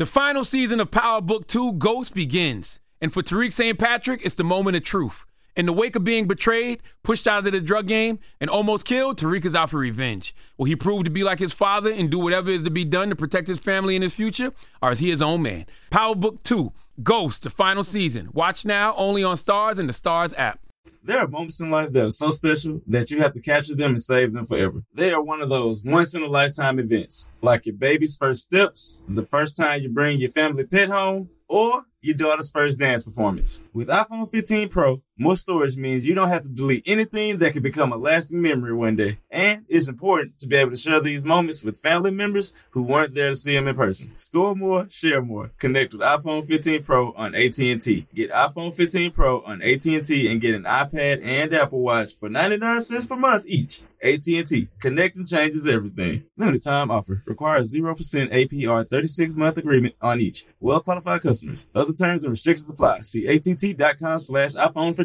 The final season of Power Book 2 Ghost begins. And for Tariq St. Patrick, it's the moment of truth. In the wake of being betrayed, pushed out of the drug game, and almost killed, Tariq is out for revenge. Will he prove to be like his father and do whatever is to be done to protect his family and his future? Or is he his own man? Power Book 2 Ghost, the final season. Watch now only on Starz and the Starz app. There are moments in life that are so special that you have to capture them and save them forever. They are one of those once in a lifetime events, like your baby's first steps, the first time you bring your family pet home, or your daughter's first dance performance. With iPhone 15 Pro, more storage means you don't have to delete anything that could become a lasting memory one day. And it's important to be able to share these moments with family members who weren't there to see them in person. Store more, share more. Connect with iPhone 15 Pro on AT&T. Get iPhone 15 Pro on AT&T and get an iPad and Apple Watch for 99 cents per month each. AT&T. Connecting changes everything. Limited time offer. Requires 0% APR 36 month agreement on each. Well qualified customers. Other terms and restrictions apply. See att.com slash iPhone for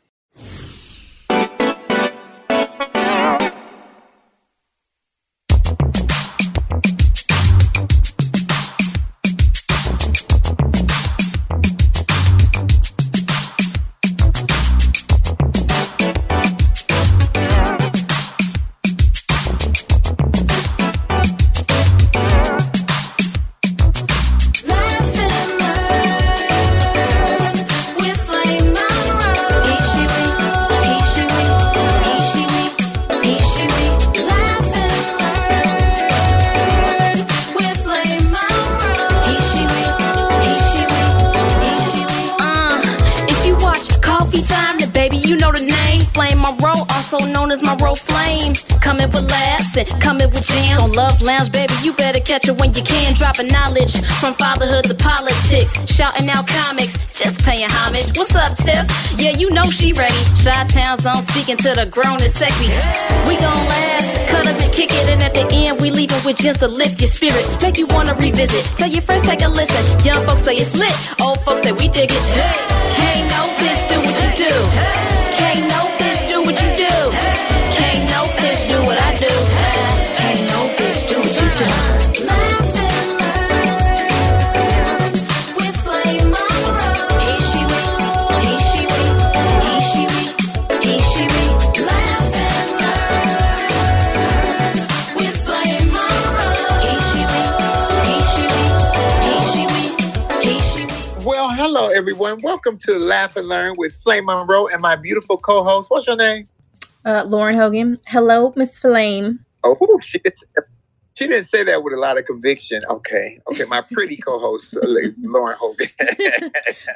Speaking to the grown and sexy. We gon' laugh, cut up and kick it. And at the end, we leaving with just to lift your spirits. Make you wanna revisit. Tell your friends, take a listen. Young folks say it's lit. Old folks say we dig it. Can't no bitch do what you do. Can't no everyone. Welcome to Laugh and Learn with Flame Monroe and my beautiful co-host. What's your name? Uh, Lauren Hogan. Hello, Miss Flame. Oh, shit. She didn't say that with a lot of conviction. Okay, okay, my pretty co-host uh, Lauren Hogan.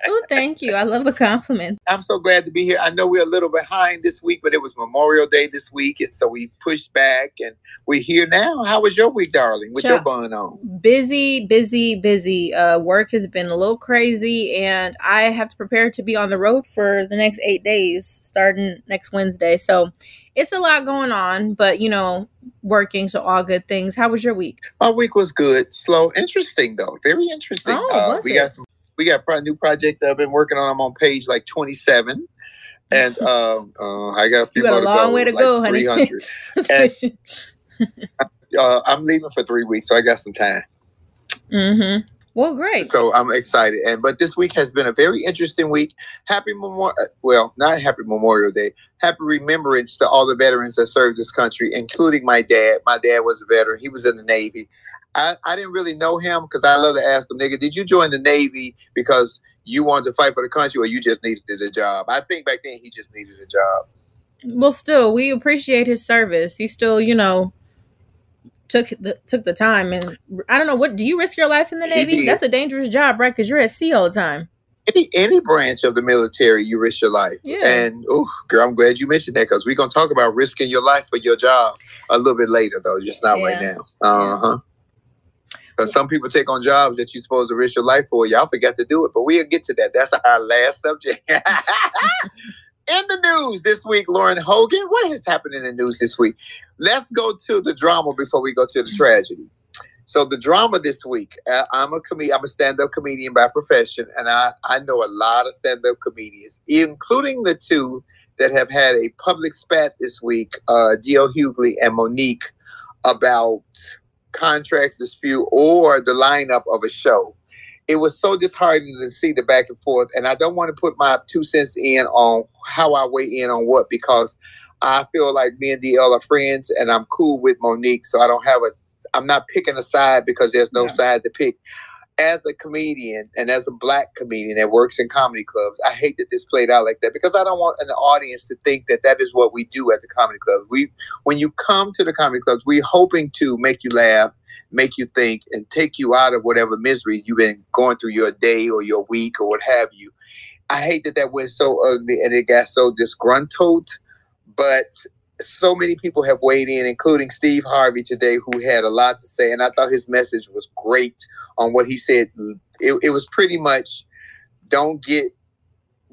oh, thank you. I love a compliment. I'm so glad to be here. I know we're a little behind this week, but it was Memorial Day this week, and so we pushed back, and we're here now. How was your week, darling? With your bun on? Busy, busy, busy. Uh, work has been a little crazy, and I have to prepare to be on the road for the next eight days, starting next Wednesday. So it's a lot going on, but you know, working, so all good things. How was your week? My week was good, slow, interesting though, very interesting. Oh, uh, we it? got some. We got a new project I've been working on. I'm on page like 27, and um, uh, I got a few you got a long way to like go, honey. 300. and, uh, I'm leaving for three weeks, so I got some time. Mm-hmm. Well, great. So I'm excited. And but this week has been a very interesting week. Happy Memorial uh, well, not happy Memorial Day. Happy remembrance to all the veterans that served this country, including my dad. My dad was a veteran. He was in the Navy. I, I didn't really know him because I love to ask him, nigga, did you join the Navy because you wanted to fight for the country or you just needed a job? I think back then he just needed a job. Well, still, we appreciate his service. He still, you know, took the took the time and I don't know what do you risk your life in the Navy? That's a dangerous job, right? Because you're at sea all the time. Any any branch of the military, you risk your life. Yeah. And oh, girl, I'm glad you mentioned that because we're gonna talk about risking your life for your job a little bit later, though, just not right now. Uh huh. Because some people take on jobs that you're supposed to risk your life for. Y'all forgot to do it, but we'll get to that. That's our last subject. in the news this week, Lauren Hogan, what has happened in the news this week? Let's go to the drama before we go to the tragedy. So the drama this week, uh, I'm a com- I'm a stand-up comedian by profession, and I, I know a lot of stand-up comedians, including the two that have had a public spat this week, uh, D.L. Hughley and Mo'Nique, about contracts dispute or the lineup of a show. It was so disheartening to see the back and forth, and I don't want to put my two cents in on how I weigh in on what because I feel like me and DL are friends, and I'm cool with Mo'Nique, so I don't have a. I'm not picking a side because there's no Yeah. side to pick. As a comedian and as a black comedian that works in comedy clubs, I hate that this played out like that because I don't want an audience to think that that is what we do at the comedy club. We, when you come to the comedy clubs, we're hoping to make you laugh, make you think, and take you out of whatever misery you've been going through your day or your week or what have you. I hate that that went so ugly and it got so disgruntled, but so many people have weighed in, including Steve Harvey today, who had a lot to say, and I thought his message was great on what he said. It, it was pretty much don't get,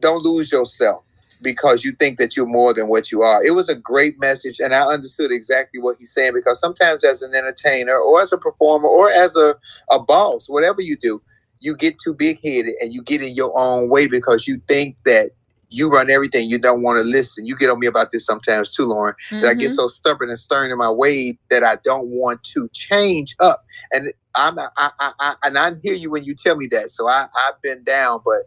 don't lose yourself because you think that you're more than what you are. It was a great message, and I understood exactly what he's saying because sometimes as an entertainer or as a performer or as a, a boss, whatever you do, you get too big headed and you get in your own way because you think that you run everything. You don't want to listen. You get on me about this sometimes too, Lauren. That I get Mhm. so stubborn and stern in my way that I don't want to change up. And I'm I, I, I and I hear you when you tell me that. So I I've been down, but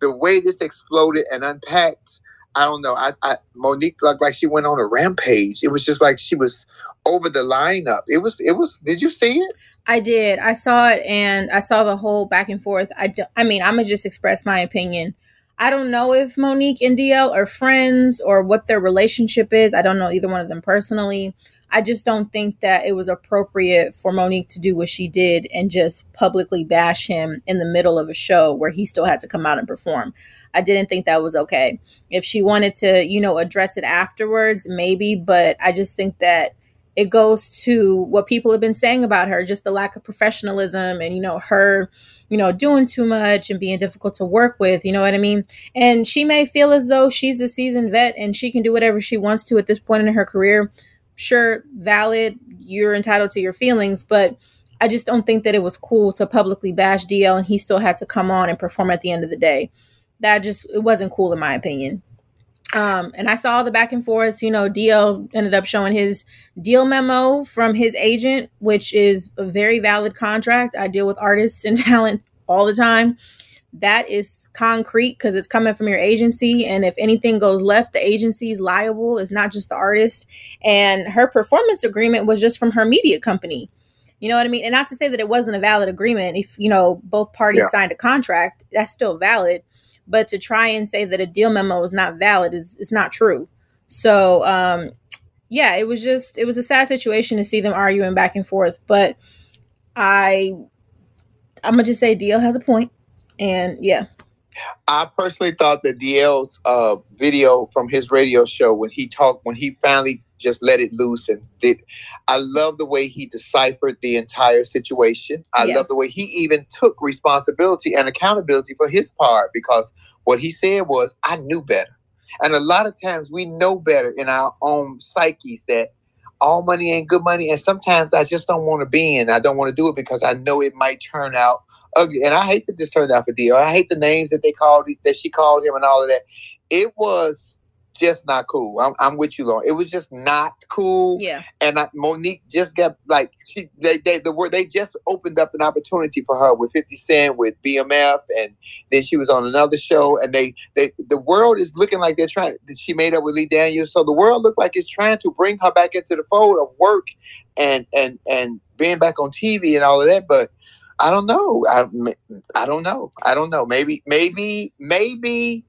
the way this exploded and unpacked, I don't know. I, I Monique looked like she went on a rampage. It was just like she was over the lineup. It was it was. Did you see it? I did. I saw it and I saw the whole back and forth. I, do, I mean, I'm going to just express my opinion. I don't know if Monique and DL are friends or what their relationship is. I don't know either one of them personally. I just don't think that it was appropriate for Monique to do what she did and just publicly bash him in the middle of a show where he still had to come out and perform. I didn't think that was okay. If she wanted to, you know, address it afterwards, maybe, but I just think that it goes to what people have been saying about her just the lack of professionalism and you know her you know doing too much and being difficult to work with you know what i mean? And she may feel as though she's a seasoned vet and she can do whatever she wants to at this point in her career. Sure valid you're entitled to your feelings but i just don't think that it was cool to publicly bash dl and he still had to come on and perform at the end of the day. That just it wasn't cool in my opinion um, and I saw the back and forth. You know, DL ended up showing his deal memo from his agent, which is a very valid contract. I deal with artists and talent all the time. That is concrete because it's coming from your agency. And if anything goes left, the agency is liable. It's not just the artist. And her performance agreement was just from her media company. You know what I mean? And not to say that it wasn't a valid agreement. If, you know, both parties Yeah. signed a contract, that's still valid but to try and say that a DL memo is not valid is, is not true. So um yeah it was just it was a sad situation to see them arguing back and forth but i i'm gonna just say deal has a point and yeah. I personally thought that DL's uh, video from his radio show when he talked, when he finally just let it loose and did, I love the way he deciphered the entire situation. I Yeah. love the way he even took responsibility and accountability for his part because what he said was, I knew better. And a lot of times we know better in our own psyches that all money ain't good money. And sometimes I just don't want to be in. I don't want to do it because I know it might turn out ugly. And I hate that this turned out for DL. I hate the names that they called that she called him and all of that. It was just not cool. I'm, I'm with you, Lauren. It was just not cool. yeah And I, Monique just got like she they they the word they just opened up an opportunity for her with 50 Cent with BMF and then she was on another show and they they the world is looking like they're trying she made up with Lee Daniels so the world looked like it's trying to bring her back into the fold of work and and and being back on TV and all of that but I don't know I I don't know I don't know maybe maybe maybe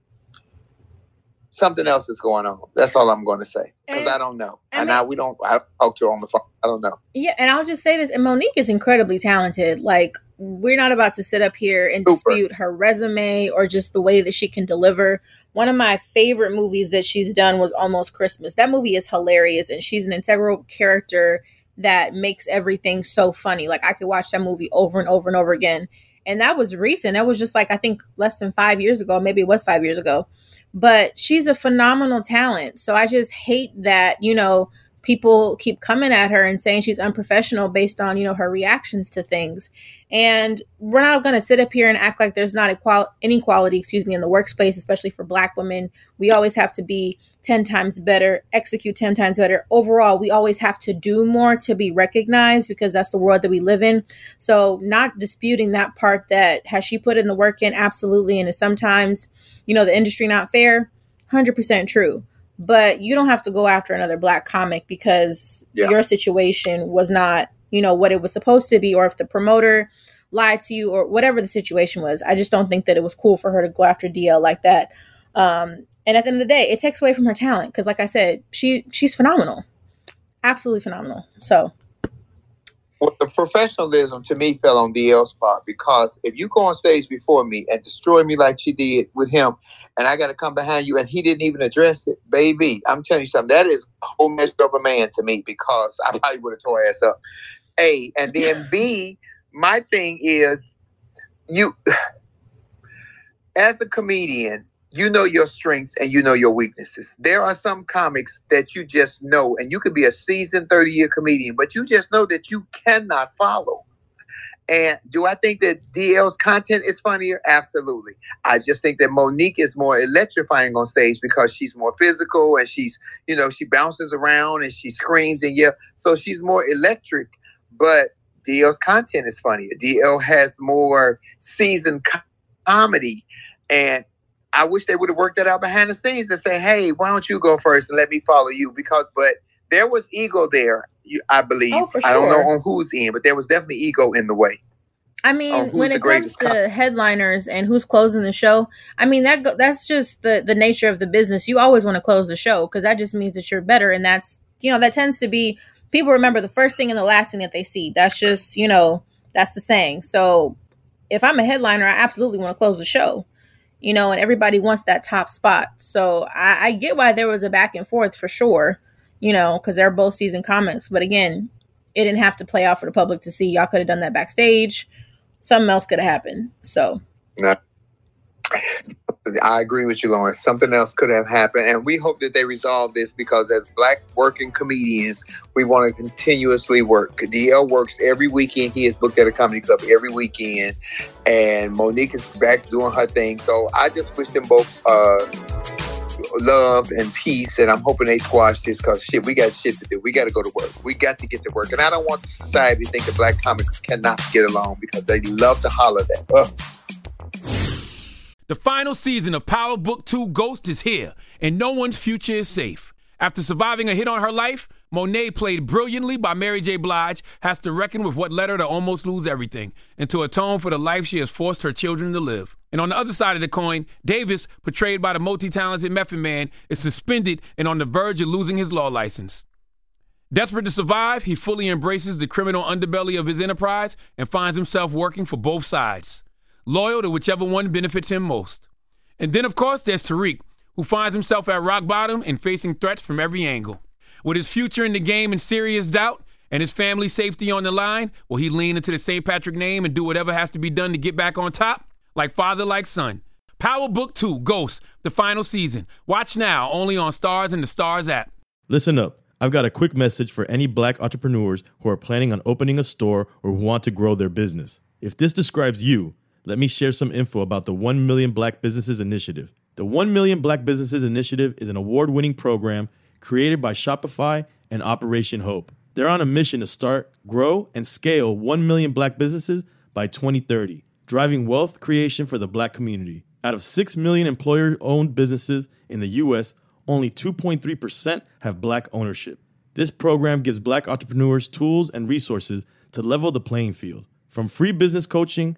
something else is going on that's all I'm going to say because I don't know I and I we don't I talk to her on the phone I don't know yeah and i'll just say this and monique is incredibly talented like we're not about to sit up here and Super. dispute her resume or just the way that she can deliver one of my favorite movies that she's done was almost christmas that movie is hilarious and she's an integral character that makes everything so funny. Like I could watch that movie over and over and over again. And that was recent. That was just like I think less than 5 years ago, maybe it was 5 years ago. But she's a phenomenal talent. So I just hate that, you know, people keep coming at her and saying she's unprofessional based on you know her reactions to things. And we're not going to sit up here and act like there's not equal- inequality excuse me in the workspace especially for black women. We always have to be 10 times better execute 10 times better. Overall we always have to do more to be recognized because that's the world that we live in. So not disputing that part that has she put in the work in? Absolutely. And is sometimes you know the industry not fair? 100% true but you don't have to go after another black comic because yeah. your situation was not you know what it was supposed to be or if the promoter lied to you or whatever the situation was. I just don't think that it was cool for her to go after dl like that. Um and at the end of the day it takes away from her talent because like i said she she's phenomenal. Absolutely phenomenal. So well, the professionalism to me fell on DL's part because if you go on stage before me and destroy me like she did with him, and I got to come behind you and he didn't even address it, baby, I'm telling you something. That is a whole measure of a man to me because I probably would have tore ass up. A and then B, my thing is you as a comedian, you know your strengths and you know your weaknesses. There are some comics that you just know, and you could be a seasoned 30 year comedian, but you just know that you cannot follow. And do I think that DL's content is funnier? Absolutely. I just think that Monique is more electrifying on stage because she's more physical and she's, you know, she bounces around and she screams and yeah, so she's more electric. But DL's content is funnier. DL has more seasoned comedy and I wish they would have worked that out behind the scenes and say, "Hey, why don't you go first and let me follow you?" Because, but there was ego there. I believe. Oh, sure. I don't know on whose end, but there was definitely ego in the way. I mean, when it comes to headliners and who's closing the show, I mean that that's just the the nature of the business. You always want to close the show because that just means that you're better, and that's you know that tends to be people remember the first thing and the last thing that they see. That's just you know that's the saying. So if I'm a headliner, I absolutely want to close the show you know, and everybody wants that top spot. So I, I get why there was a back and forth for sure, you know, because they're both season comics. But again, it didn't have to play out for the public to see. Y'all could have done that backstage. Something else could have happened. So. I agree with you, Lauren. Something else could have happened, and we hope that they resolve this because, as black working comedians, we want to continuously work. DL works every weekend. He is booked at a comedy club every weekend, and Monique is back doing her thing. So I just wish them both uh, love and peace, and I'm hoping they squash this because shit, we got shit to do. We got to go to work. We got to get to work, and I don't want society to think that black comics cannot get along because they love to holler that. Ugh. The final season of Power Book 2 Ghost is here, and no one's future is safe. After surviving a hit on her life, Monet, played brilliantly by Mary J. Blige, has to reckon with what led her to almost lose everything and to atone for the life she has forced her children to live. And on the other side of the coin, Davis, portrayed by the multi talented Method Man, is suspended and on the verge of losing his law license. Desperate to survive, he fully embraces the criminal underbelly of his enterprise and finds himself working for both sides loyal to whichever one benefits him most. And then, of course, there's Tariq, who finds himself at rock bottom and facing threats from every angle. With his future in the game in serious doubt and his family's safety on the line, will he lean into the St. Patrick name and do whatever has to be done to get back on top? Like father, like son. Power Book 2 Ghost, the final season. Watch now only on Starz and the Starz app. Listen up. I've got a quick message for any black entrepreneurs who are planning on opening a store or who want to grow their business. If this describes you, let me share some info about the 1 Million Black Businesses Initiative. The 1 Million Black Businesses Initiative is an award winning program created by Shopify and Operation Hope. They're on a mission to start, grow, and scale 1 million black businesses by 2030, driving wealth creation for the black community. Out of 6 million employer owned businesses in the US, only 2.3% have black ownership. This program gives black entrepreneurs tools and resources to level the playing field. From free business coaching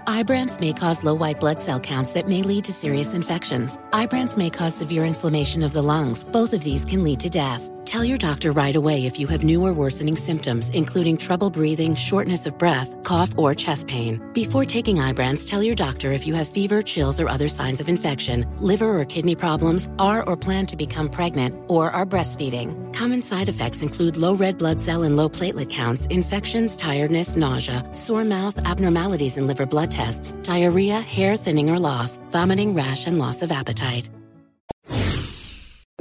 Ibrance may cause low white blood cell counts that may lead to serious infections. Ibrance may cause severe inflammation of the lungs. Both of these can lead to death. Tell your doctor right away if you have new or worsening symptoms, including trouble breathing, shortness of breath, cough, or chest pain. Before taking Ibrance, tell your doctor if you have fever, chills, or other signs of infection, liver or kidney problems, are or plan to become pregnant, or are breastfeeding. Common side effects include low red blood cell and low platelet counts, infections, tiredness, nausea, sore mouth, abnormalities in liver blood tests, diarrhea, hair thinning or loss, vomiting, rash, and loss of appetite.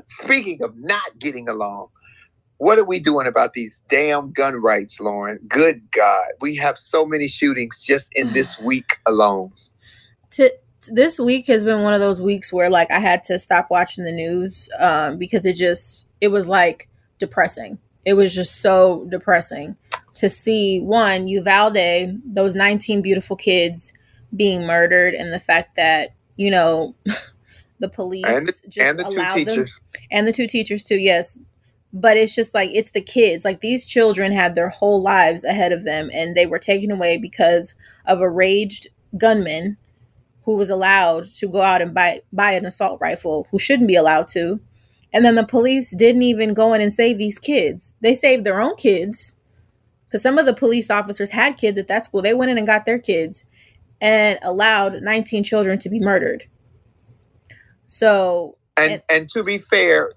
Speaking of not getting along, what are we doing about these damn gun rights, Lauren? Good God. We have so many shootings just in this week alone. To, this week has been one of those weeks where like I had to stop watching the news um, because it just it was like depressing. It was just so depressing to see one Uvalde, those 19 beautiful kids being murdered, and the fact that you know the police And the, just and the two allowed them teachers. and the two teachers too yes but it's just like it's the kids like these children had their whole lives ahead of them and they were taken away because of a raged gunman who was allowed to go out and buy buy an assault rifle who shouldn't be allowed to and then the police didn't even go in and save these kids. They saved their own kids because some of the police officers had kids at that school. They went in and got their kids and allowed 19 children to be murdered. So And and to be fair,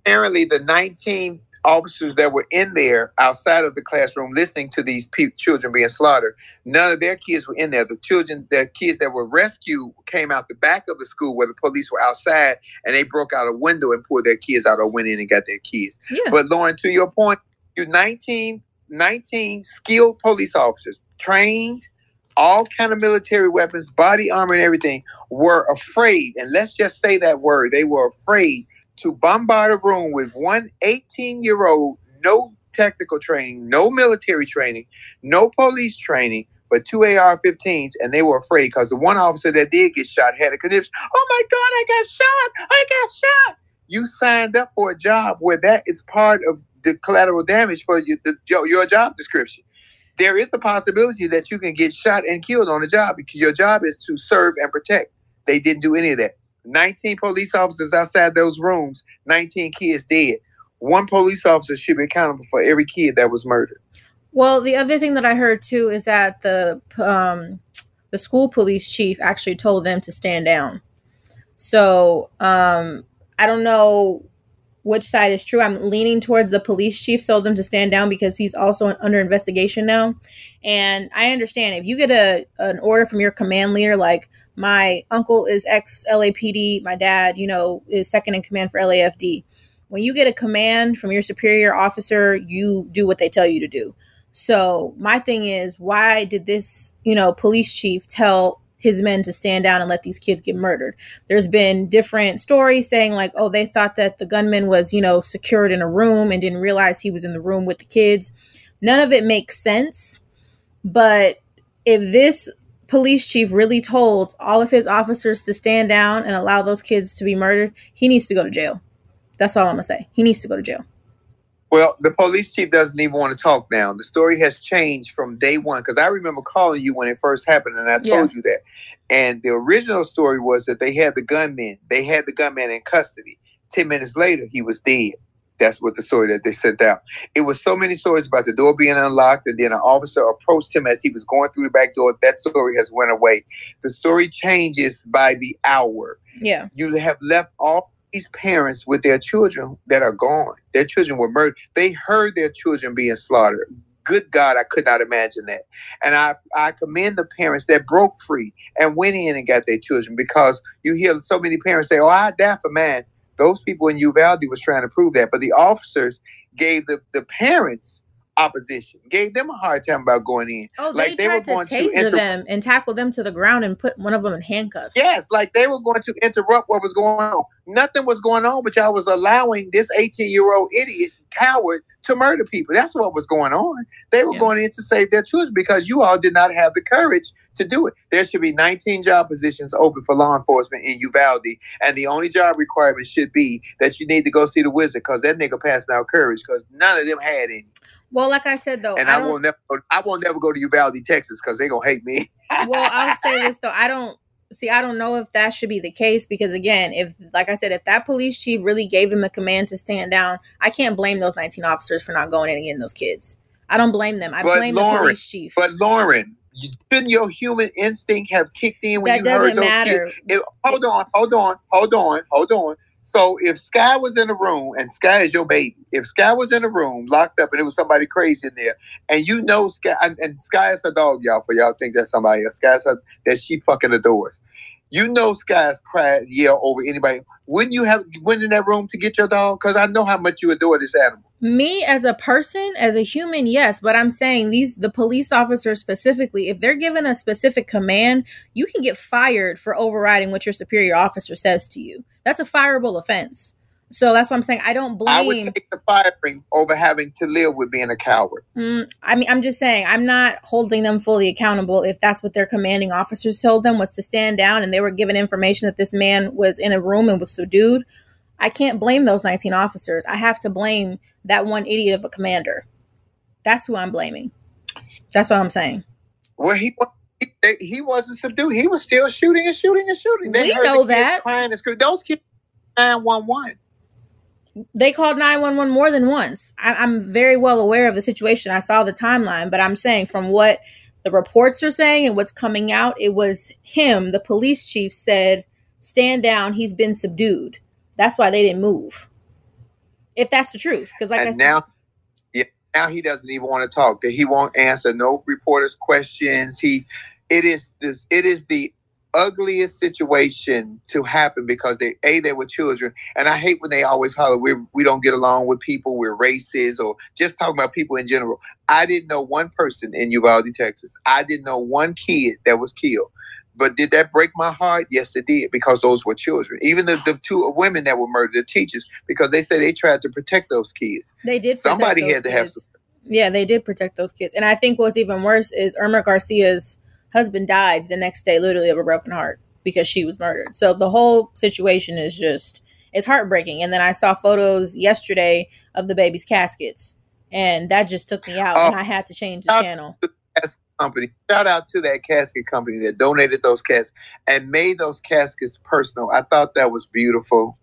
apparently the 19 officers that were in there outside of the classroom listening to these pe- children being slaughtered, none of their kids were in there. The children, the kids that were rescued came out the back of the school where the police were outside and they broke out a window and pulled their kids out or went in and got their kids. yeah But Lauren, to your point, you 19, 19 skilled police officers, trained, all kind of military weapons, body armor and everything, were afraid, and let's just say that word, they were afraid to bombard a room with one 18-year-old, no technical training, no military training, no police training, but two AR-15s, and they were afraid because the one officer that did get shot had a condition. Oh my God, I got shot! I got shot! You signed up for a job where that is part of the collateral damage for you, the, your, your job description. There is a possibility that you can get shot and killed on the job because your job is to serve and protect. They didn't do any of that. 19 police officers outside those rooms, 19 kids dead. One police officer should be accountable for every kid that was murdered. Well, the other thing that I heard too is that the um, the school police chief actually told them to stand down. So um, I don't know which side is true. I'm leaning towards the police chief told them to stand down because he's also under investigation now. And I understand if you get a an order from your command leader, like my uncle is ex LAPD, my dad, you know, is second in command for LAFD. When you get a command from your superior officer, you do what they tell you to do. So my thing is, why did this, you know, police chief tell his men to stand down and let these kids get murdered? There's been different stories saying like, oh, they thought that the gunman was, you know, secured in a room and didn't realize he was in the room with the kids. None of it makes sense. But if this police chief really told all of his officers to stand down and allow those kids to be murdered, he needs to go to jail. That's all I'm gonna say. He needs to go to jail. Well, the police chief doesn't even want to talk now. The story has changed from day one because I remember calling you when it first happened, and I told Yeah. you that. And the original story was that they had the gunman. They had the gunman in custody. Ten minutes later, he was dead. That's what the story that they sent out. It was so many stories about the door being unlocked, and then an officer approached him as he was going through the back door. That story has went away. The story changes by the hour. Yeah. You have left all these parents with their children that are gone. Their children were murdered. They heard their children being slaughtered. Good God, I could not imagine that. And I, I commend the parents that broke free and went in and got their children because you hear so many parents say, Oh, I die for mine. Those people in Uvalde was trying to prove that. But the officers gave the, the parents opposition, gave them a hard time about going in. Oh, they, tried to taser them and tackle them to the ground and put one of them in handcuffs. Yes, like they were going to interrupt what was going on. Nothing was going on, but y'all was allowing this 18 year old idiot coward to murder people. That's what was going on. They were Yeah. going in to save their children because you all did not have the courage to do it. There should be 19 job positions open for law enforcement in Uvalde, and the only job requirement should be that you need to go see the wizard because that nigga passed out courage because none of them had any. Well, like I said though, and I I, will never, I won't never go to Uvalde, Texas because they gonna hate me. well, I'll say this though. I don't see. I don't know if that should be the case because again, if like I said, if that police chief really gave him a command to stand down, I can't blame those 19 officers for not going in and getting those kids. I don't blame them. I But blame the Lauren, police chief. But Lauren, you, shouldn't your human instinct have kicked in when That you heard those matter. kids? If- hold on, hold on, hold on, hold on. So if Sky was in the room and Sky is your baby, if Sky was in the room locked up and there was somebody crazy in there, and you know Sky and, and Sky is her dog, y'all, for y'all think that's somebody else. Sky's her that she fucking adores. You know Sky's cried, yell over anybody. Wouldn't you have went in that room to get your dog? Because I know how much you adore this animal. Me as a person as a human yes but i'm saying these the police officers specifically if they're given a specific command you can get fired for overriding what your superior officer says to you that's a fireable offense so that's what i'm saying i don't blame I would take the firing over having to live with being a coward. Mm, I mean, I'm just saying, I'm not holding them fully accountable if that's what their commanding officers told them was to stand down and they were given information that this man was in a room and was subdued. I can't blame those 19 officers. I have to blame that one idiot of a commander. That's who I'm blaming. That's what I'm saying. Well, he he, wasn't subdued. He was still shooting and shooting and shooting. We heard the know that. crying and. Those kids nine one one. They called 911 more than once. I, I'm very well aware of the situation. I saw the timeline, but I'm saying from what the reports are saying and what's coming out, it was him, the police chief, said, Stand down. He's been subdued. That's why they didn't move. If that's the truth. Because, like I said, now, yeah, now he doesn't even want to talk. That he won't answer no reporters' questions. He, it is this. It is the ugliest situation to happen because they a they were children, and I hate when they always holler we we don't get along with people, we're racist, or just talking about people in general. I didn't know one person in Uvalde, Texas. I didn't know one kid that was killed. But did that break my heart? Yes, it did, because those were children. Even the, the two women that were murdered, the teachers, because they said they tried to protect those kids. they did. protect Somebody had to have some. Yeah, they did protect those kids. And I think what's even worse is Irma Garcia's husband died the next day, literally of a broken heart because she was murdered. So the whole situation is just it's heartbreaking. And then I saw photos yesterday of the baby's caskets, and that just took me out, and Oh. I had to change the Uh, channel. Company. Shout out to that casket company that donated those caskets and made those caskets personal. I thought that was beautiful.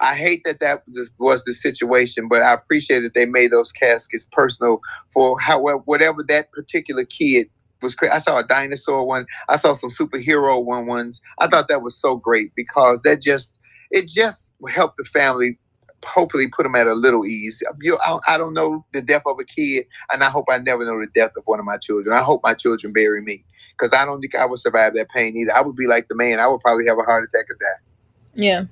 I hate that that was, was the situation, but I appreciate that they made those caskets personal for however whatever that particular kid was. I saw a dinosaur one. I saw some superhero one ones. I thought that was so great because that just it just helped the family. Hopefully, put them at a little ease. You, I, I don't know the death of a kid, and I hope I never know the death of one of my children. I hope my children bury me because I don't think I would survive that pain either. I would be like the man. I would probably have a heart attack or die. Yeah.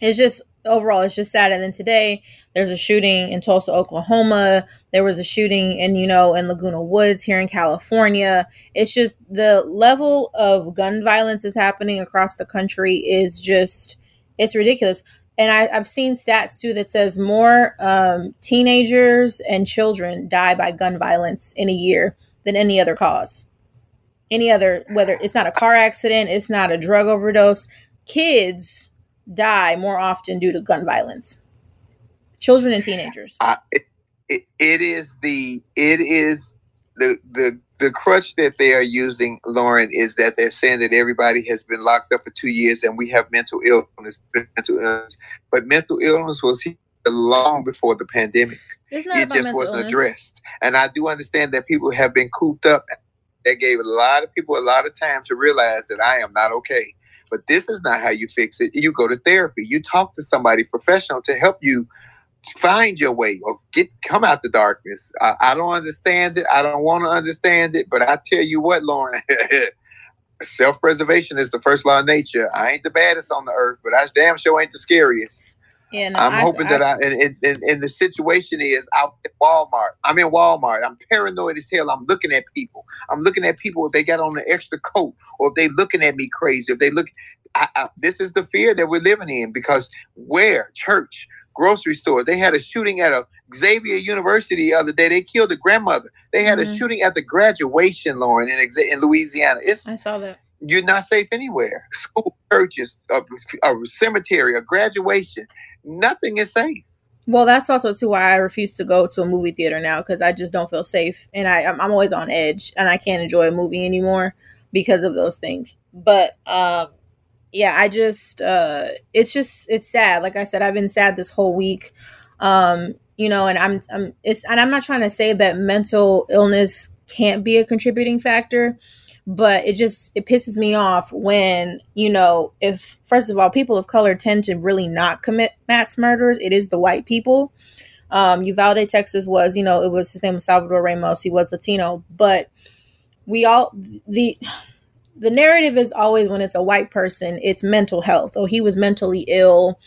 It's just overall it's just sad. And then today there's a shooting in Tulsa, Oklahoma. There was a shooting in, you know, in Laguna Woods here in California. It's just the level of gun violence is happening across the country is just it's ridiculous. And I, I've seen stats too that says more um, teenagers and children die by gun violence in a year than any other cause. Any other, whether it's not a car accident, it's not a drug overdose, kids die more often due to gun violence. Children and teenagers. I, it, it, it is the it is the the the crutch that they are using, Lauren, is that they're saying that everybody has been locked up for two years and we have mental illness, mental illness. But mental illness was here long before the pandemic. It just wasn't illness. addressed. And I do understand that people have been cooped up. That gave a lot of people a lot of time to realize that I am not okay. But this is not how you fix it. You go to therapy. You talk to somebody professional to help you find your way or get come out the darkness. I, I don't understand it. I don't want to understand it. But I tell you what, Lauren, self preservation is the first law of nature. I ain't the baddest on the earth, but I damn sure ain't the scariest. Yeah, no, I'm I- hoping that I and, and, and, and the situation is out at Walmart. I'm in Walmart. I'm paranoid as hell. I'm looking at people. I'm looking at people if they got on an extra coat or if they looking at me crazy. If they look, I, I, this is the fear that we're living in because where church, grocery store, they had a shooting at a Xavier University the other day. They killed a grandmother. They had a Mhm. shooting at the graduation, Lauren, in in Louisiana. It's I saw that. you're not safe anywhere. School, churches, a, a cemetery, a graduation. Nothing is safe. Well, that's also too why I refuse to go to a movie theater now because I just don't feel safe, and I I'm, I'm always on edge, and I can't enjoy a movie anymore because of those things. But um, yeah, I just uh, it's just it's sad. Like I said, I've been sad this whole week. Um, you know, and I'm I'm it's and I'm not trying to say that mental illness can't be a contributing factor but it just it pisses me off when you know if first of all people of color tend to really not commit mass murders it is the white people um uvalde texas was you know it was his name was salvador ramos he was latino but we all the the narrative is always when it's a white person it's mental health oh he was mentally ill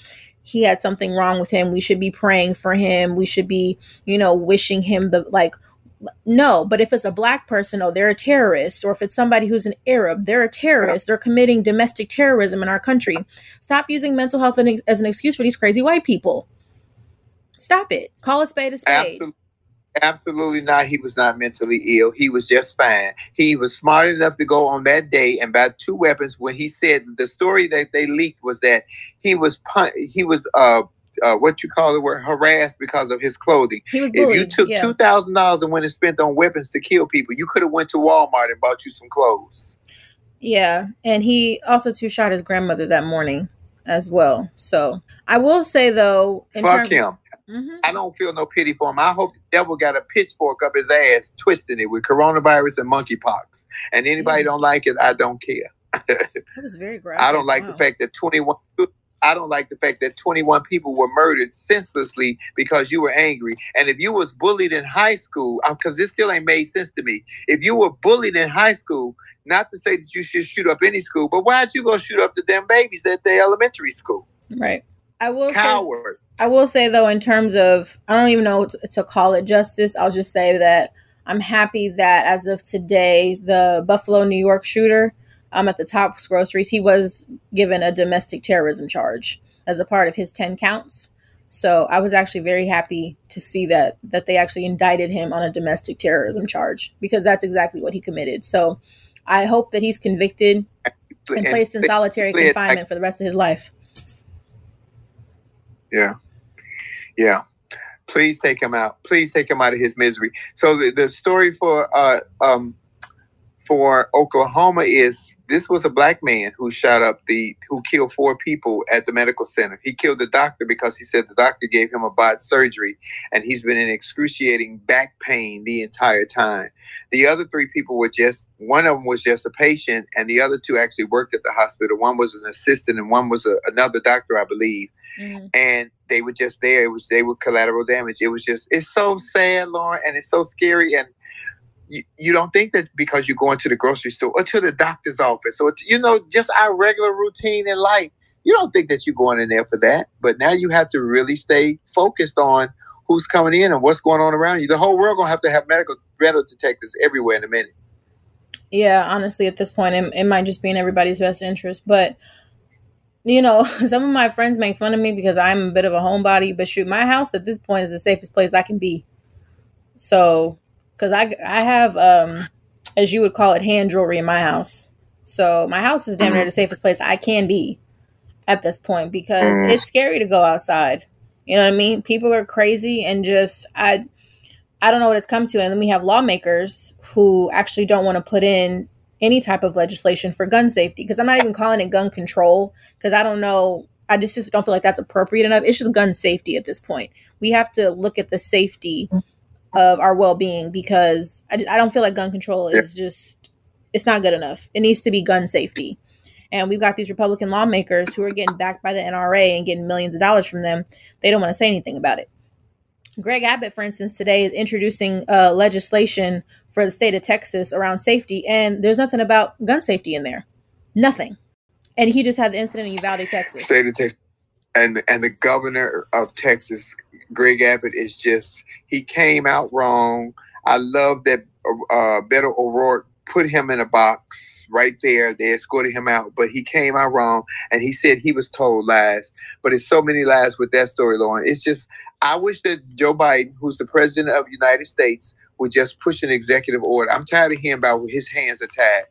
he had something wrong with him we should be praying for him we should be you know wishing him the like no, but if it's a black person, oh, they're a terrorist. Or if it's somebody who's an Arab, they're a terrorist. They're committing domestic terrorism in our country. Stop using mental health as an excuse for these crazy white people. Stop it. Call a spade a spade. Absolutely. Absolutely not. He was not mentally ill. He was just fine. He was smart enough to go on that day and buy two weapons. When he said the story that they leaked was that he was pun- he was uh, uh what you call the word harassed because of his clothing. He was If you took yeah. two thousand dollars and went and spent on weapons to kill people, you could have went to Walmart and bought you some clothes. Yeah, and he also two shot his grandmother that morning as well. So I will say though, in Fuck terms- him. Mhm. I don't feel no pity for him. I hope the devil got a pitchfork up his ass, twisting it with coronavirus and monkeypox. And anybody don't like it, I don't care. That was very graphic. I don't like Wow. the fact that 21 I don't like the fact that 21 people were murdered senselessly because you were angry. And if you was bullied in high school, because this still ain't made sense to me. If you were bullied in high school, not to say that you should shoot up any school, but why'd you go shoot up the damn babies at the elementary school? Right. I will say Coward. I will say though, in terms of, I don't even know to, to call it justice. I'll just say that I'm happy that as of today, the Buffalo, New York shooter, um, at the Tops Groceries, he was given a domestic terrorism charge as a part of his ten counts. So I was actually very happy to see that that they actually indicted him on a domestic terrorism charge because that's exactly what he committed. So I hope that he's convicted And- placed in solitary confinement for the rest of his life. Yeah. Yeah. Please take him out. Please take him out of his misery. So the, the story for uh um for Oklahoma is this was a black man who shot up the who killed four people at the medical center. He killed the doctor because he said the doctor gave him a bot surgery and he's been in excruciating back pain the entire time. The other three people were just one of them was just a patient and the other two actually worked at the hospital. One was an assistant and one was a, another doctor, I believe Mm. and they were just there. It was they were collateral damage. It was just it's so sad, Lauren, and it's so scary. And you, you don't think that because you're going to the grocery store or to the doctor's office or to, you know just our regular routine in life, you don't think that you're going in there for that. But now you have to really stay focused on who's coming in and what's going on around you. The whole world gonna have to have medical metal detectors everywhere in a minute. Yeah, honestly, at this point, it, it might just be in everybody's best interest. But, you know, some of my friends make fun of me because I'm a bit of a homebody. But shoot, my house at this point is the safest place I can be. So, because I, I have, um, as you would call it, hand jewelry in my house. So my house is damn near the safest place I can be at this point because Mhm. it's scary to go outside. You know what I mean? People are crazy and just I I don't know what it's come to. And then we have lawmakers who actually don't want to put in any type of legislation for gun safety because I'm not even calling it gun control because I don't know I just don't feel like that's appropriate enough. It's just gun safety at this point. We have to look at the safety of our well being because I, I don't feel like gun control is just it's not good enough. It needs to be gun safety. And we've got these Republican lawmakers who are getting backed by the NRA and getting millions of dollars from them. They don't want to say anything about it. Greg Abbott, for instance, today is introducing uh, legislation for the state of Texas around safety, and there's nothing about gun safety in there. Nothing. And he just had the incident in Uvalde, Texas. State of Texas, and and the governor of Texas, Greg Abbott, is just he came out wrong. I love that uh, Beto O'Rourke put him in a box right there. They escorted him out, but he came out wrong, and he said he was told lies. But it's so many lies with that story, Lauren. It's just I wish that Joe Biden, who's the president of the United States, would just push an executive order. I'm tired of hearing about his hands are tied.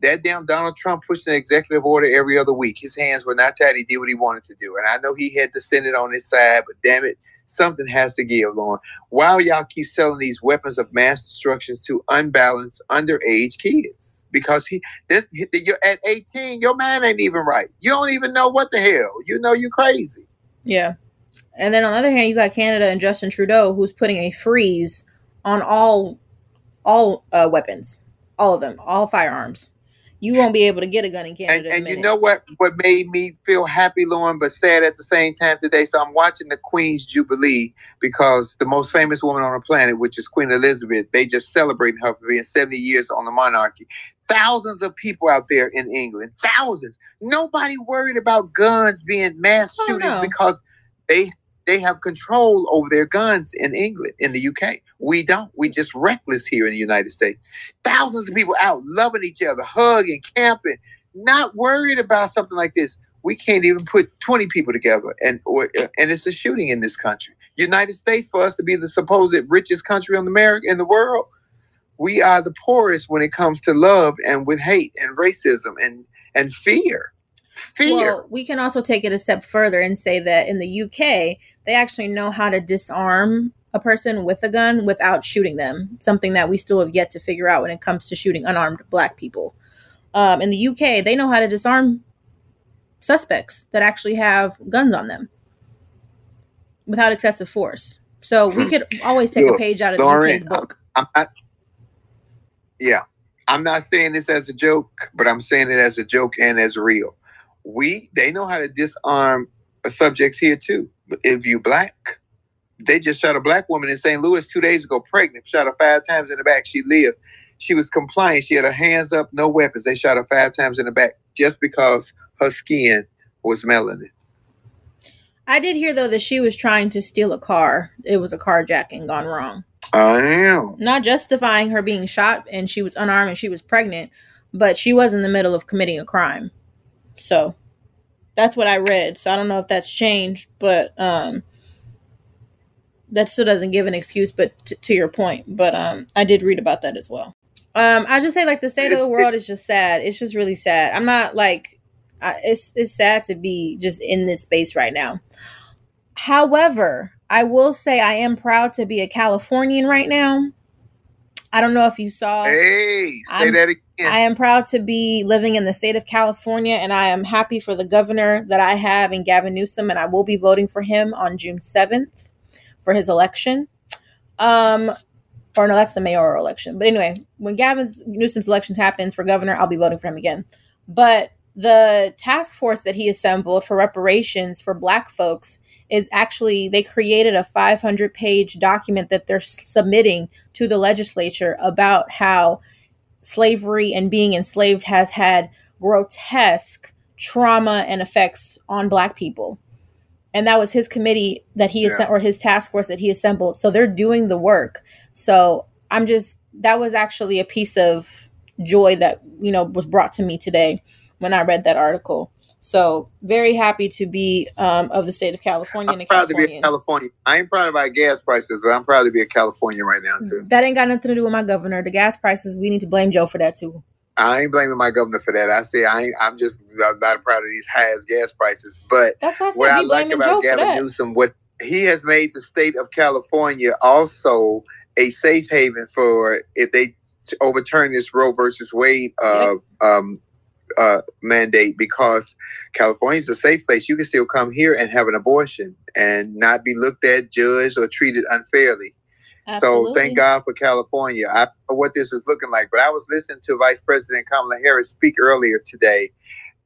That damn Donald Trump pushed an executive order every other week. His hands were not tied. He did what he wanted to do. And I know he had the Senate on his side, but damn it, something has to give, Lauren. Why y'all keep selling these weapons of mass destruction to unbalanced, underage kids? Because he, this, you're at 18, your man ain't even right. You don't even know what the hell. You know you're crazy. Yeah. And then on the other hand, you got Canada and Justin Trudeau, who's putting a freeze on all all uh, weapons, all of them, all firearms. You won't be able to get a gun in Canada. And, and you know what? What made me feel happy, Lauren, but sad at the same time today. So I'm watching the Queen's Jubilee because the most famous woman on the planet, which is Queen Elizabeth, they just celebrating her for being 70 years on the monarchy. Thousands of people out there in England, thousands. Nobody worried about guns being mass Oh, shootings no. because they they have control over their guns in England, in the UK. We don't. We just reckless here in the United States. Thousands of people out loving each other, hugging, camping, not worried about something like this. We can't even put 20 people together and or uh, and it's a shooting in this country. United States for us to be the supposed richest country in America in the world, we are the poorest when it comes to love and with hate and racism and and fear. Fear. Well, we can also take it a step further and say that in the UK, they actually know how to disarm a person with a gun without shooting them. Something that we still have yet to figure out when it comes to shooting unarmed black people. Um, in the UK, they know how to disarm suspects that actually have guns on them without excessive force. So we could always take a page out of Lauren, the UK's book. I'm not, yeah, I'm not saying this as a joke, but I'm saying it as a joke and as real. We they know how to disarm subjects here too. If you black, they just shot a black woman in St. Louis two days ago, pregnant, shot her five times in the back. She lived. She was compliant. She had her hands up, no weapons. They shot her five times in the back just because her skin was melanin. I did hear though that she was trying to steal a car. It was a carjacking gone wrong. I am. not justifying her being shot and she was unarmed and she was pregnant, but she was in the middle of committing a crime. So that's what I read. So I don't know if that's changed, but um that still doesn't give an excuse but t- to your point, but um I did read about that as well. Um I just say like the state of the world is just sad. It's just really sad. I'm not like I, it's it's sad to be just in this space right now. However, I will say I am proud to be a Californian right now. I don't know if you saw. Hey, say I'm- that again. I am proud to be living in the state of California, and I am happy for the governor that I have in Gavin Newsom, and I will be voting for him on June seventh for his election. Um, or no, that's the mayoral election. But anyway, when Gavin Newsom's elections happens for governor, I'll be voting for him again. But the task force that he assembled for reparations for Black folks is actually they created a 500 page document that they're submitting to the legislature about how slavery and being enslaved has had grotesque trauma and effects on black people. And that was his committee that he Yeah. or his task force that he assembled. So they're doing the work. So i'm just that was actually a piece of joy that you know was brought to me today when i read that article so very happy to be um, of the state of california I'm proud to be a California. I ain't proud about gas prices, but I'm proud to be a Californian right now too. that ain't got nothing to do with my governor the gas prices we need to blame joe for that too I ain't blaming my governor for that. I say I ain't, I'm just I'm not proud of these high gas prices. But That's why I what I like about Joe Gavin. Newsom, what he has made the state of California also a safe haven for if they overturn this Roe versus Wade uh, um, uh, mandate because California is a safe place. You can still come here and have an abortion and not be looked at, judged, or treated unfairly. Absolutely. So thank God for California. I don't know what this is looking like, but I was listening to Vice President Kamala Harris speak earlier today.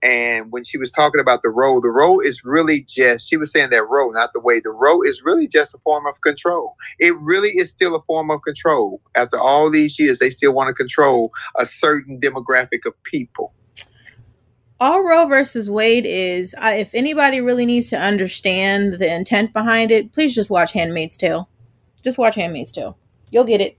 And when she was talking about the road, the road is really just, she was saying that road, not the way. The road is really just a form of control. It really is still a form of control. After all these years, they still want to control a certain demographic of people. All Roe versus Wade is, uh, if anybody really needs to understand the intent behind it, please just watch Handmaid's Tale. Just watch Handmaid's Tale. You'll get it.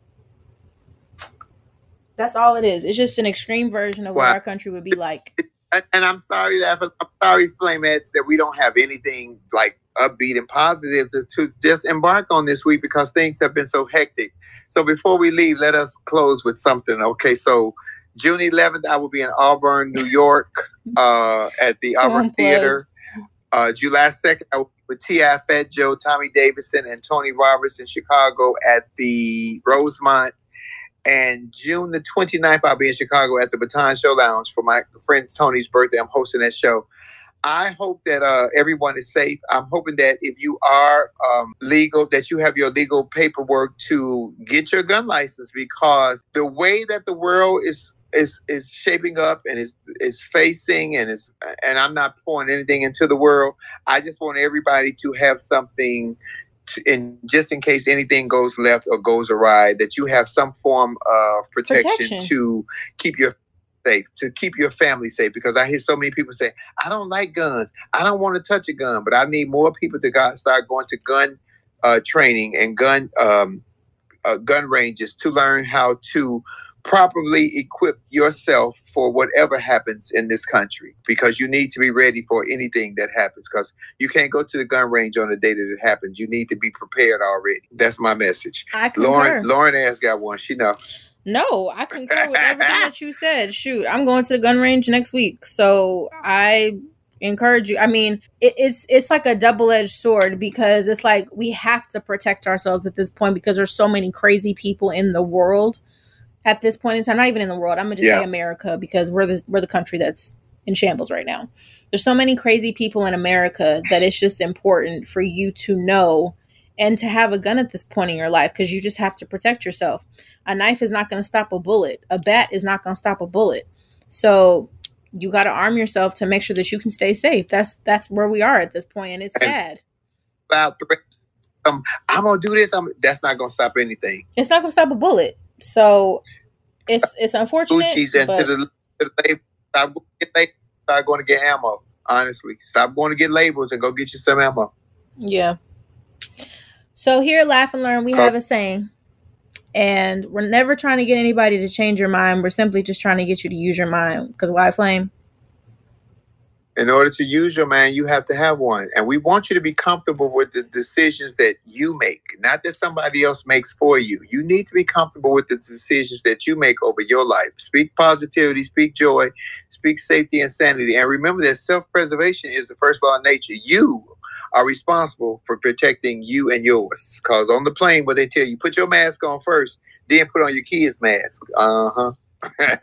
That's all it is. It's just an extreme version of what Wow. our country would be like. and, I'm sorry that I'm sorry, Flamettes, that we don't have anything like upbeat and positive to, to just embark on this week because things have been so hectic. So before we leave, let us close with something. Okay, so June 11th, I will be in Auburn, New York, uh, at the Auburn. Theater. Uh, July 2nd, I will be with T.I. Fat Joe, Tommy Davidson, and Tony Roberts in Chicago at the Rosemont. And June the 29th, I'll be in Chicago at the Baton Show Lounge for my friend Tony's birthday. I'm hosting that show. I hope that uh, everyone is safe. I'm hoping that if you are um, legal, that you have your legal paperwork to get your gun license because the way that the world is is is shaping up and is is facing and is and I'm not pouring anything into the world. I just want everybody to have something to, and just in case anything goes left or goes awry, that you have some form of protection, Protection. to keep your safe, to keep your family safe. Because I hear so many people say, "I don't like guns. I don't want to touch a gun," but I need more people to go, start going to gun uh, training and gun um, uh, gun ranges to learn how to properly equip yourself for whatever happens in this country because you need to be ready for anything that happens because you can't go to the gun range on the day that it happens you need to be prepared already that's my message I concur. lauren lauren has got one she knows No, I concur with everything that you said. Shoot, I'm going to the gun range next week, so I encourage you. I mean, it, it's it's like a double edged sword because it's like we have to protect ourselves at this point because there's so many crazy people in the world at this point in time. Not even in the world. I'm gonna just Yeah. say America because we're the we're the country that's in shambles right now. There's so many crazy people in America that it's just important for you to know and to have a gun at this point in your life because you just have to protect yourself. A knife is not going to stop a bullet. A bat is not going to stop a bullet. So you got to arm yourself to make sure that you can stay safe. That's that's where we are at this point, and it's And- sad. about threat um, i'm gonna do this I'm, that's not gonna stop anything It's not to stop a bullet. So it's it's unfortunate. Gucci's and to the, to the label stop going to get labels, start going to get ammo honestly stop going to get labels and go get you some ammo Yeah. So here at Laugh and Learn, we have a saying, and we're never trying to get anybody to change your mind. We're simply just trying to get you to use your mind. Because why flame? In order to use your mind, you have to have one. And we want you to be comfortable with the decisions that you make, not that somebody else makes for you. You need to be comfortable with the decisions that you make over your life. Speak positivity, speak joy, speak safety and sanity. And remember that self preservation is the first law of nature. You are responsible for protecting you and yours. Because on the plane, where they tell you, put your mask on first, then put on your kids' mask. Uh huh.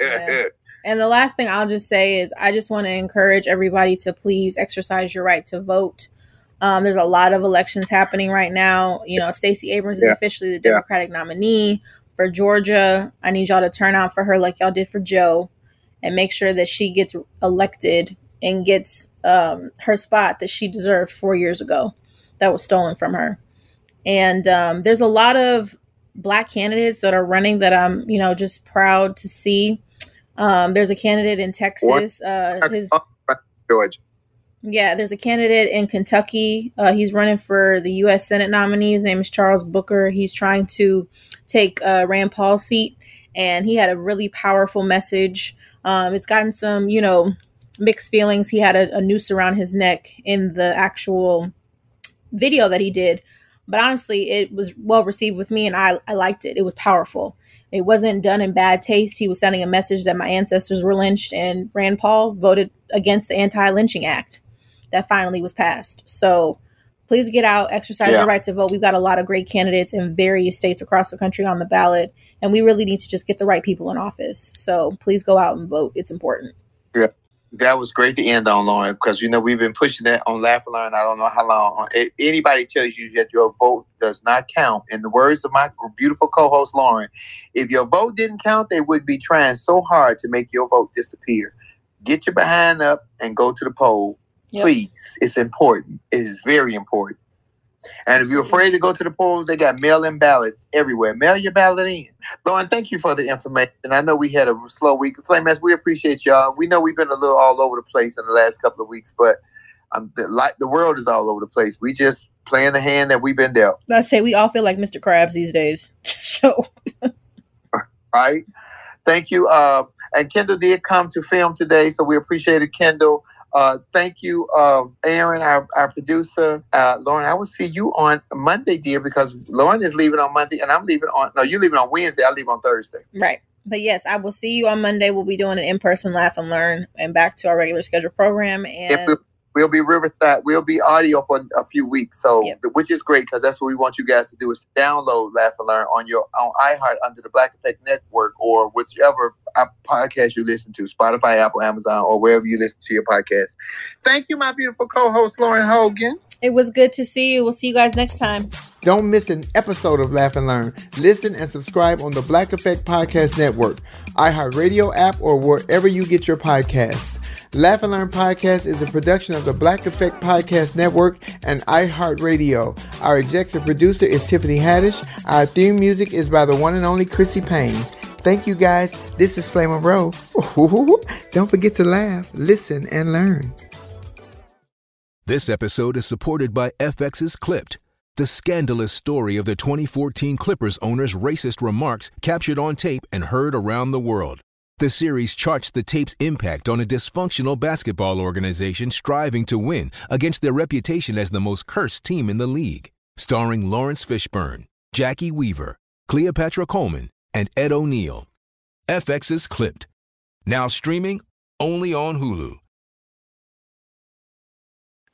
Yeah. And the last thing I'll just say is I just want to encourage everybody to please exercise your right to vote. Um, there's a lot of elections happening right now. You know, Stacey Abrams is officially the Yeah. Democratic nominee for Georgia. I need y'all to turn out for her like y'all did for Joe and make sure that she gets elected and gets um, her spot that she deserved four years ago that was stolen from her. And um, there's a lot of black candidates that are running that I'm, you know, just proud to see. Um, there's a candidate in Texas. Uh, his Georgia. yeah, there's a candidate in Kentucky. Uh, he's running for the U.S. Senate nominee. His name is Charles Booker. He's trying to take uh, Rand Paul's seat, and he had a really powerful message. Um, it's gotten some, you know, mixed feelings. He had a, a noose around his neck in the actual video that he did, but honestly, it was well received with me, and I, I liked it. It was powerful. It wasn't done in bad taste. He was sending a message that my ancestors were lynched, and Rand Paul voted against the Anti Lynching Act that finally was passed. So please get out, exercise Yeah. your right to vote. We've got a lot of great candidates in various states across the country on the ballot, and we really need to just get the right people in office. So please go out and vote. It's important. That was great to end on, Lauren, because you know we've been pushing that on Laugh and Learn. I don't know how long. Uh, if anybody tells you that your vote does not count, in the words of my beautiful co-host Lauren, if your vote didn't count, they would be trying so hard to make your vote disappear. Get your behind up and go to the poll, Yep. please. It's important. It is very important. And if you're afraid to go to the polls, they got mail-in ballots everywhere. Mail your ballot in. Lauren, thank you for the information. I know we had a slow week. Flame Mass, we appreciate y'all. We know we've been a little all over the place in the last couple of weeks, but um, the, like the world is all over the place. We just playing the hand that we've been dealt, I say we all feel like Mr. Krabs these days. so right? Thank you. Uh, and Kendall did come to film today, so we appreciated Kendall. Uh, thank you, uh, Aaron, our, our producer. Uh, Lauren, I will see you on Monday, dear, because Lauren is leaving on Monday, and I'm leaving on. No, you're leaving on Wednesday. I leave on Thursday. right. But yes, I will see you on Monday. We'll be doing an in-person laugh and learn and back to our regular scheduled program. And we'll be Riverside, we'll be audio for a few weeks, so Yep. which is great because that's what we want you guys to do is download Laugh and Learn on your on iHeart under the Black Effect Network or whichever uh, podcast you listen to, Spotify, Apple, Amazon, or wherever you listen to your podcast. Thank you, my beautiful co-host Lauren Hogan. it was good to see you. We'll see you guys next time. Don't miss an episode of Laugh and Learn. Listen and subscribe on the Black Effect Podcast Network, iHeartRadio app, or wherever you get your podcasts. Laugh and Learn Podcast is a production of the Black Effect Podcast Network and iHeartRadio. Our executive producer is Tiffany Haddish. Our theme music is by the one and only Chrissy Payne. Thank you guys. This is Flame Row. Don't forget to laugh, listen, and learn. This episode is supported by FX's Clipped, the scandalous story of the 2014 Clippers owner's racist remarks captured on tape and heard around the world. The series charts the tape's impact on a dysfunctional basketball organization striving to win against their reputation as the most cursed team in the league. Starring Laurence Fishburne, Jacki Weaver, Cleopatra Coleman, and Ed O'Neill. FX's Clipped. Now streaming only on Hulu.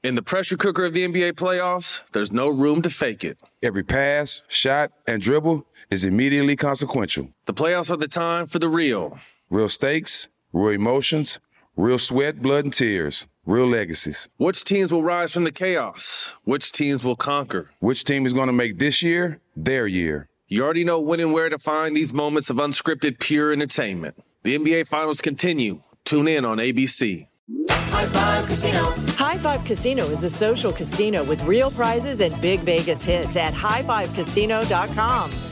In the pressure cooker of the NBA playoffs, there's no room to fake it. Every pass, shot, and dribble is immediately consequential. The playoffs are the time for the real. Real stakes, real emotions, real sweat, blood, and tears, real legacies. Which teams will rise from the chaos? Which teams will conquer? Which team is going to make this year their year? You already know when and where to find these moments of unscripted, pure entertainment. The NBA Finals continue. Tune in on ABC. High Five Casino High Five Casino is a social casino with real prizes and big Vegas hits at highfivecasino.com.